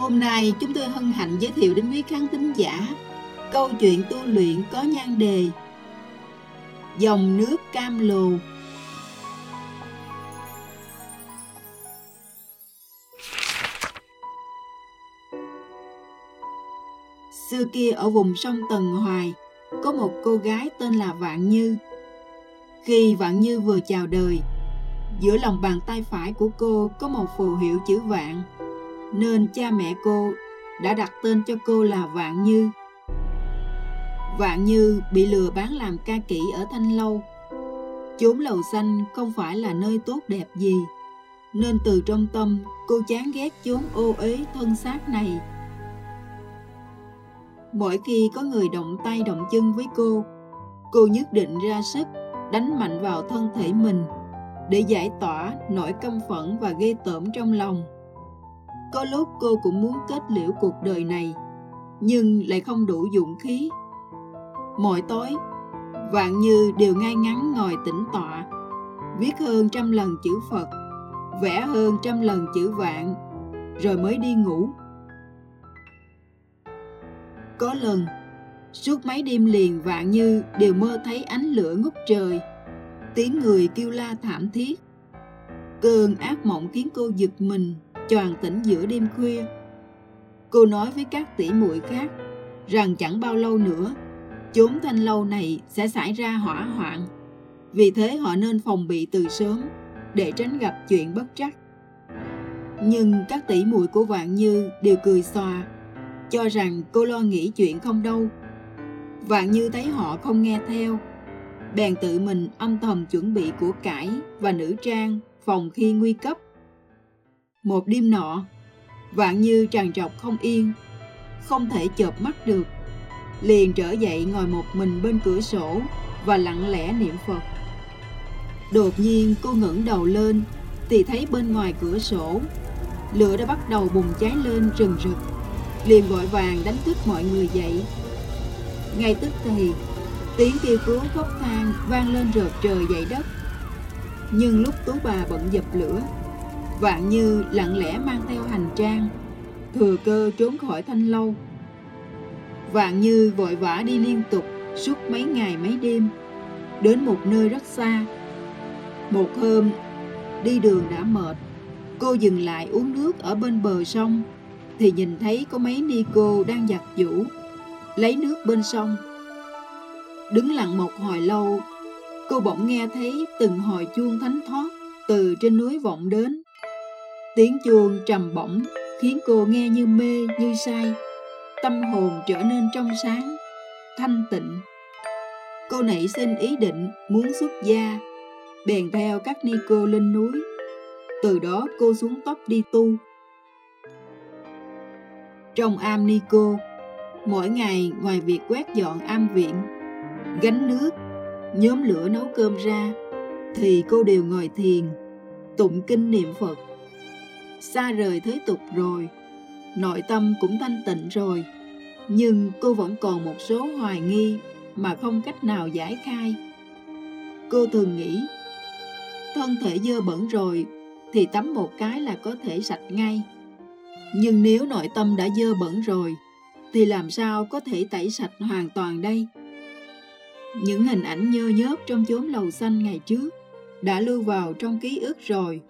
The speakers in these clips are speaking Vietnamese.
Hôm nay chúng tôi hân hạnh giới thiệu đến quý khán thính giả câu chuyện tu luyện có nhan đề Dòng nước cam lồ Xưa kia ở vùng sông Tần Hoài có một cô gái tên là Vạn Như. Khi Vạn Như vừa chào đời, giữa lòng bàn tay phải của cô có một phù hiệu chữ Vạn nên cha mẹ cô đã đặt tên cho cô là Vạn Như. Vạn Như bị lừa bán làm ca kỹ ở Thanh Lâu. Chốn lầu xanh không phải là nơi tốt đẹp gì, nên từ trong tâm cô chán ghét chốn ô uế thân xác này. Mỗi khi có người động tay động chân với cô, cô nhất định ra sức đánh mạnh vào thân thể mình để giải tỏa nỗi căm phẫn và ghê tởm trong lòng. Có lúc cô cũng muốn kết liễu cuộc đời này, nhưng lại không đủ dũng khí. Mỗi tối, Vạn Như đều ngay ngắn ngồi tĩnh tọa, viết hơn trăm lần chữ Phật, vẽ hơn trăm lần chữ Vạn, rồi mới đi ngủ. Có lần, suốt mấy đêm liền Vạn Như đều mơ thấy ánh lửa ngút trời, tiếng người kêu la thảm thiết. Cơn ác mộng khiến cô giật mình choàng tỉnh giữa đêm khuya. Cô nói với các tỷ muội khác rằng chẳng bao lâu nữa, chốn thanh lâu này sẽ xảy ra hỏa hoạn. Vì thế họ nên phòng bị từ sớm để tránh gặp chuyện bất trắc. Nhưng các tỷ muội của Vạn Như đều cười xòa, cho rằng cô lo nghĩ chuyện không đâu. Vạn Như thấy họ không nghe theo, bèn tự mình âm thầm chuẩn bị của cải và nữ trang phòng khi nguy cấp. Một đêm nọ, Vạn Như tràn trọc không yên, không thể chợp mắt được. Liền trở dậy ngồi một mình bên cửa sổ và lặng lẽ niệm Phật. Đột nhiên cô ngẩng đầu lên thì thấy bên ngoài cửa sổ lửa đã bắt đầu bùng cháy lên rừng rực. Liền vội vàng đánh thức mọi người dậy. Ngay tức thì, tiếng kêu cứu khóc than vang lên rợp trời dậy đất. Nhưng lúc tú bà bận dập lửa Vạn Như lặng lẽ mang theo hành trang, thừa cơ trốn khỏi thanh lâu. Vạn Như vội vã đi liên tục suốt mấy ngày mấy đêm, đến một nơi rất xa. Một hôm, đi đường đã mệt, cô dừng lại uống nước ở bên bờ sông, thì nhìn thấy có mấy ni cô đang giặt giũ, lấy nước bên sông. Đứng lặng một hồi lâu, cô bỗng nghe thấy từng hồi chuông thánh thoát từ trên núi vọng đến. Tiếng chuông trầm bổng khiến cô nghe như mê như say, tâm hồn trở nên trong sáng, thanh tịnh. Cô nảy sinh ý định muốn xuất gia, bèn theo các ni cô lên núi. Từ đó cô xuống tóc đi tu. Trong am ni cô, mỗi ngày ngoài việc quét dọn am viện, gánh nước, nhóm lửa nấu cơm ra, thì cô đều ngồi thiền, tụng kinh niệm Phật xa rời thế tục rồi, nội tâm cũng thanh tịnh rồi, nhưng cô vẫn còn một số hoài nghi mà không cách nào giải khai. Cô thường nghĩ, thân thể dơ bẩn rồi thì tắm một cái là có thể sạch ngay. Nhưng nếu nội tâm đã dơ bẩn rồi, thì làm sao có thể tẩy sạch hoàn toàn đây? Những hình ảnh nhơ nhớp trong chốn lầu xanh ngày trước đã lưu vào trong ký ức rồi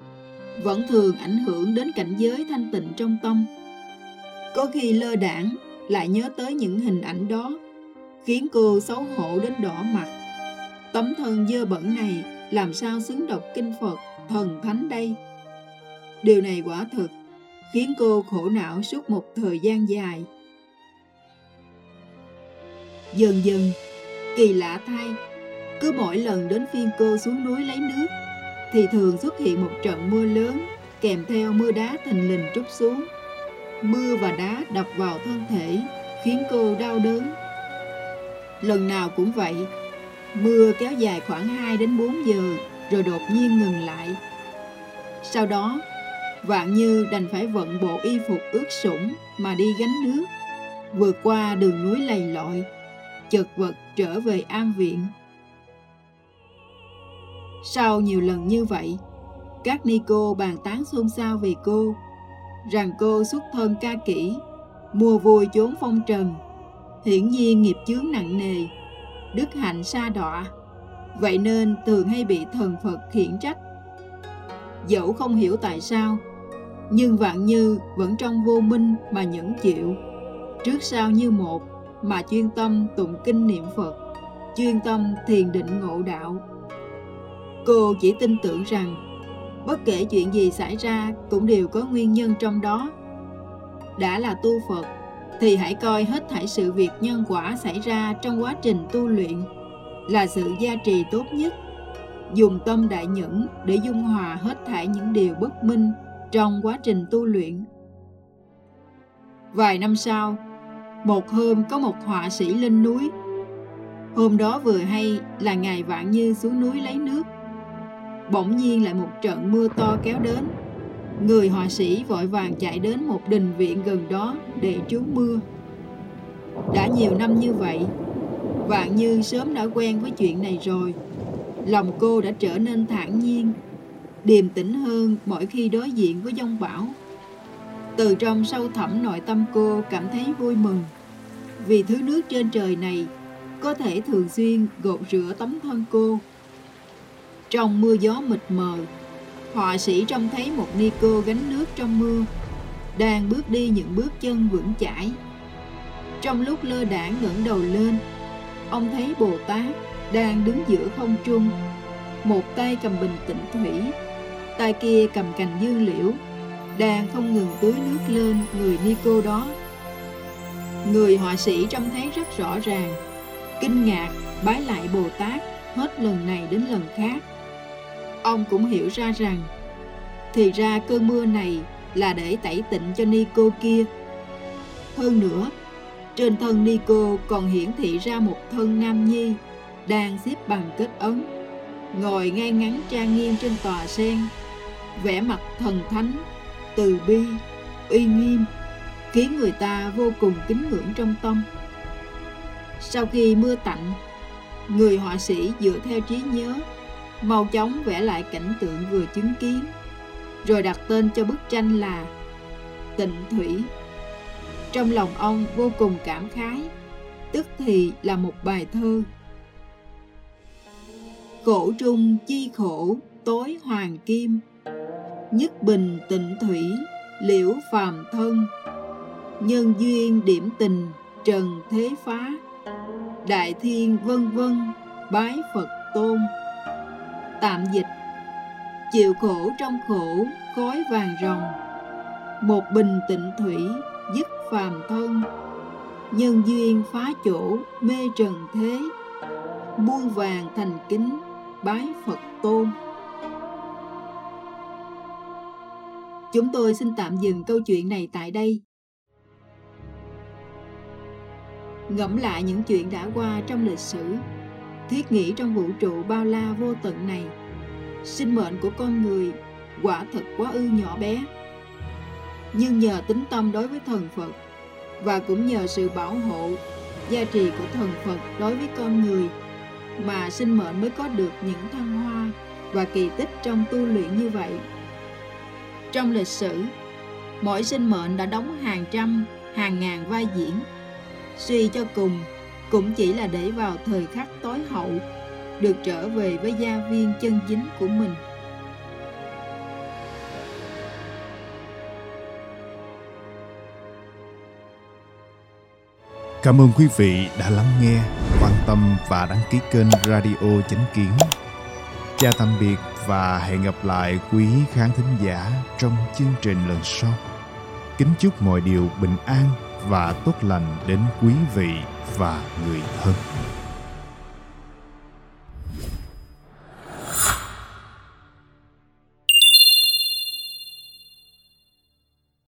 vẫn thường ảnh hưởng đến cảnh giới thanh tịnh trong tâm. Có khi lơ đảng lại nhớ tới những hình ảnh đó, khiến cô xấu hổ đến đỏ mặt. Tấm thân dơ bẩn này làm sao xứng đọc kinh Phật, thần thánh đây? Điều này quả thực khiến cô khổ não suốt một thời gian dài. Dần dần, kỳ lạ thay, cứ mỗi lần đến phiên cô xuống núi lấy nước, thì thường xuất hiện một trận mưa lớn kèm theo mưa đá thình lình trút xuống. Mưa và đá đập vào thân thể, khiến cô đau đớn. Lần nào cũng vậy, mưa kéo dài khoảng 2 đến 4 giờ rồi đột nhiên ngừng lại. Sau đó, Vạn Như đành phải vận bộ y phục ướt sũng mà đi gánh nước, vượt qua đường núi lầy lội, chật vật trở về am viện. Sau nhiều lần như vậy, các ni cô bàn tán xôn xao về cô, rằng cô xuất thân ca kỹ, mùa vui chốn phong trần, hiển nhiên nghiệp chướng nặng nề, đức hạnh sa đọa, vậy nên thường hay bị thần Phật khiển trách. Dẫu không hiểu tại sao, nhưng Vạn Như vẫn trong vô minh mà nhẫn chịu, trước sau như một mà chuyên tâm tụng kinh niệm Phật, chuyên tâm thiền định ngộ đạo. Cô chỉ tin tưởng rằng bất kể chuyện gì xảy ra cũng đều có nguyên nhân trong đó. Đã là tu Phật thì hãy coi hết thảy sự việc nhân quả xảy ra trong quá trình tu luyện là sự gia trì tốt nhất. Dùng tâm đại nhẫn để dung hòa hết thảy những điều bất minh trong quá trình tu luyện. Vài năm sau, một hôm có một họa sĩ lên núi. Hôm đó vừa hay là ngày Vạn Như xuống núi lấy nước. Bỗng nhiên lại một trận mưa to kéo đến. Người họa sĩ vội vàng chạy đến một đình viện gần đó để trú mưa. Đã nhiều năm như vậy, Vạn Như sớm đã quen với chuyện này rồi. Lòng cô đã trở nên thản nhiên, điềm tĩnh hơn mỗi khi đối diện với giông bão. Từ trong sâu thẳm nội tâm cô cảm thấy vui mừng, vì thứ nước trên trời này có thể thường xuyên gột rửa tấm thân cô. Trong mưa gió mịt mờ, họa sĩ trông thấy một ni cô gánh nước trong mưa, đang bước đi những bước chân vững chãi. Trong lúc lơ đảng ngẩng đầu lên, ông thấy Bồ Tát đang đứng giữa không trung, một tay cầm bình tĩnh thủy, tay kia cầm cành dương liễu, đang không ngừng tưới nước lên người ni cô đó. Người họa sĩ trông thấy rất rõ ràng, kinh ngạc bái lại Bồ Tát hết lần này đến lần khác. Ông cũng hiểu ra rằng, thì ra cơn mưa này là để tẩy tịnh cho Nico kia. Hơn nữa, trên thân Nico còn hiển thị ra một thân nam nhi đang xếp bằng kết ấn, ngồi ngay ngắn trang nghiêm trên tòa sen, vẻ mặt thần thánh, từ bi, uy nghiêm khiến người ta vô cùng kính ngưỡng trong tâm. Sau khi mưa tạnh, người họa sĩ dựa theo trí nhớ, mau chóng vẽ lại cảnh tượng vừa chứng kiến, rồi đặt tên cho bức tranh là Tịnh Thủy. Trong lòng ông vô cùng cảm khái, tức thì là một bài thơ. Khổ trung chi khổ, tối hoàng kim, nhất bình tịnh thủy, liễu phàm thân, nhân duyên điểm tình trần thế phá đại thiên vân vân bái phật tôn tạm dịch. Chịu khổ trong khổ, khói vàng rồng một bình tịnh thủy dứt phàm thân. Nhân duyên phá chỗ, mê trần thế. Muôn vàng thành kính, bái phật tôn. Chúng tôi xin tạm dừng câu chuyện này tại đây. Ngẫm lại những chuyện đã qua trong lịch sử thiết nghĩ trong vũ trụ bao la vô tận này. Sinh mệnh của con người, quả thật quá ư nhỏ bé. Nhưng nhờ tính tâm đối với thần phật, và cũng nhờ sự bảo hộ, gia trì của thần phật đối với con người, mà sinh mệnh mới có được những thăng hoa và kỳ tích trong tu luyện như vậy. Trong lịch sử, mỗi sinh mệnh đã đóng hàng trăm, hàng ngàn vai diễn, suy cho cùng cũng chỉ là để vào thời khắc tối hậu được trở về với gia viên chân chính của mình Cảm ơn quý vị đã lắng nghe, quan tâm và đăng ký kênh Radio Chánh Kiến. Chào tạm biệt và hẹn gặp lại quý khán thính giả trong chương trình lần sau. Kính chúc mọi điều bình an và tốt lành đến quý vị và người thân.